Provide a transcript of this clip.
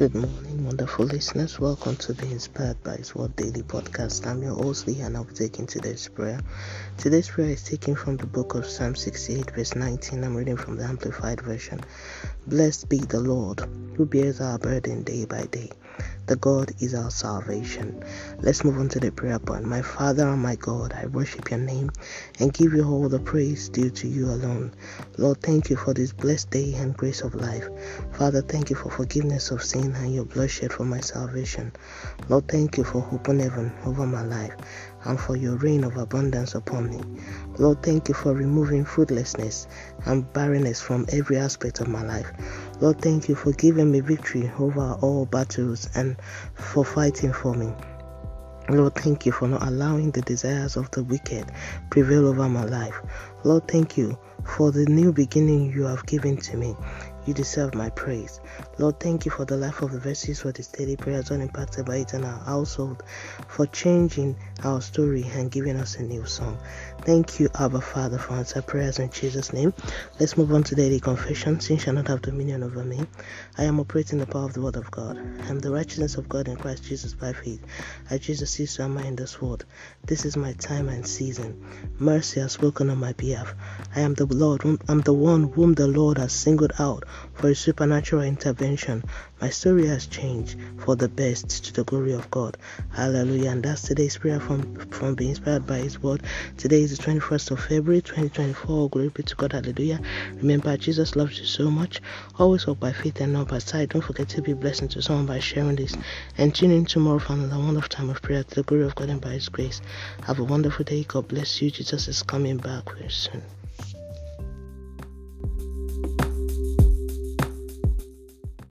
Good morning, wonderful listeners. Welcome to the Inspired by His Word Daily Podcast. I'm your host, Lee, and I'll be taking today's prayer. Today's prayer is taken from the book of Psalm 68, verse 19. I'm reading from the Amplified Version. Blessed be the Lord, who bears our burden day by day. The God is our salvation. Let's move on to the prayer point. My Father and my God, I worship your name and give you all the praise due to you alone. Lord, thank you for this blessed day and grace of life. Father, thank you for forgiveness of sin and your blood shed for my salvation. Lord, thank you for open heaven over my life and for your rain of abundance upon me. Lord, thank you for removing fruitlessness and barrenness from every aspect of my life. Lord, thank you for giving me victory over all battles and for fighting for me. Lord, thank you for not allowing the desires of the wicked prevail over my life. Lord, thank you for the new beginning you have given to me. You deserve my praise. Lord, thank you for the life of the verses for this daily prayers unimpacted by it in our household, for changing our story and giving us a new song. Thank you, Abba Father, for answer prayers in Jesus' name. Let's move on to daily confession. Sin shall not have dominion over me. I am operating the power of the word of God. I am the righteousness of God in Christ Jesus by faith. I Jesus is to am I in this world. This is my time and season. Mercy has spoken on my behalf. I am the Lord. I'm the one whom the Lord has singled out for a supernatural intervention. My story has changed for the best to the glory of God. Hallelujah. And that's today's prayer from, from being inspired by His word. Today is the 21st of February 2024. Glory be to God. Hallelujah. Remember, Jesus loves you so much. Always walk by faith and not by sight. Don't forget to be blessing to someone by sharing this. And tune in tomorrow for another wonderful time of prayer to the glory of God and by His grace. Have a wonderful day. God bless you. Jesus is coming back very soon.